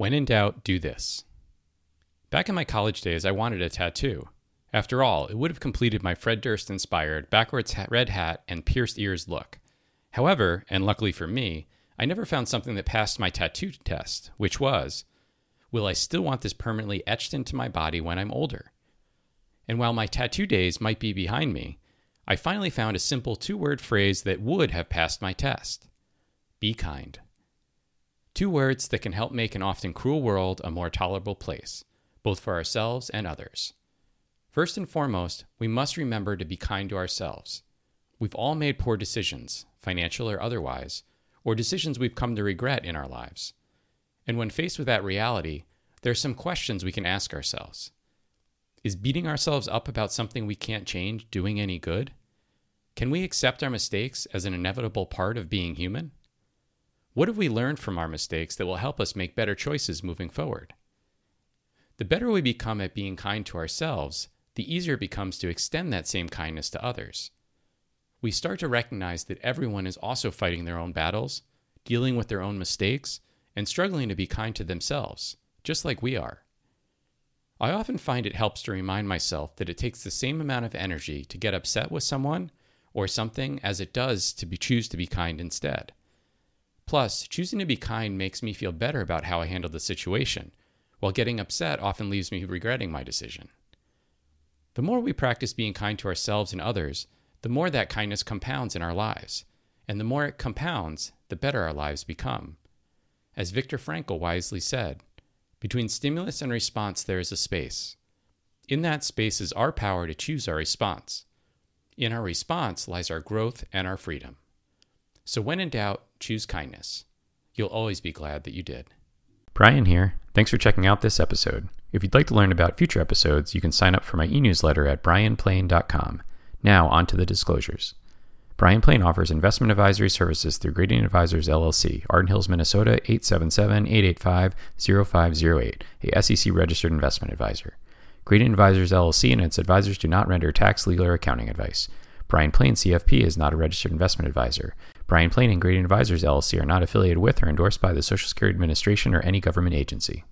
When in doubt, do this. Back in my college days, I wanted a tattoo. After all, it would have completed my Fred Durst inspired backwards red hat and pierced ears look. However, and luckily for me, I never found something that passed my tattoo test, which was Will I still want this permanently etched into my body when I'm older? And while my tattoo days might be behind me, I finally found a simple two word phrase that would have passed my test Be kind. Two words that can help make an often cruel world a more tolerable place, both for ourselves and others. First and foremost, we must remember to be kind to ourselves. We've all made poor decisions, financial or otherwise, or decisions we've come to regret in our lives. And when faced with that reality, there are some questions we can ask ourselves. Is beating ourselves up about something we can't change doing any good? Can we accept our mistakes as an inevitable part of being human? What have we learned from our mistakes that will help us make better choices moving forward? The better we become at being kind to ourselves, the easier it becomes to extend that same kindness to others. We start to recognize that everyone is also fighting their own battles, dealing with their own mistakes, and struggling to be kind to themselves, just like we are. I often find it helps to remind myself that it takes the same amount of energy to get upset with someone or something as it does to choose to be kind instead. Plus, choosing to be kind makes me feel better about how I handled the situation, while getting upset often leaves me regretting my decision. The more we practice being kind to ourselves and others, the more that kindness compounds in our lives. And the more it compounds, the better our lives become. As Viktor Frankl wisely said, between stimulus and response there is a space. In that space is our power to choose our response. In our response lies our growth and our freedom. So when in doubt, choose kindness. You'll always be glad that you did. Brian here. Thanks for checking out this episode. If you'd like to learn about future episodes, you can sign up for my e newsletter at brianplain.com. Now, on to the disclosures. Brian Plain offers investment advisory services through Gradient Advisors LLC, Arden Hills, Minnesota 877 885 0508, a SEC registered investment advisor. Gradient Advisors LLC and its advisors do not render tax, legal, or accounting advice. Brian Plain CFP is not a registered investment advisor. Brian Plain and Gradient Advisors LLC are not affiliated with or endorsed by the Social Security Administration or any government agency.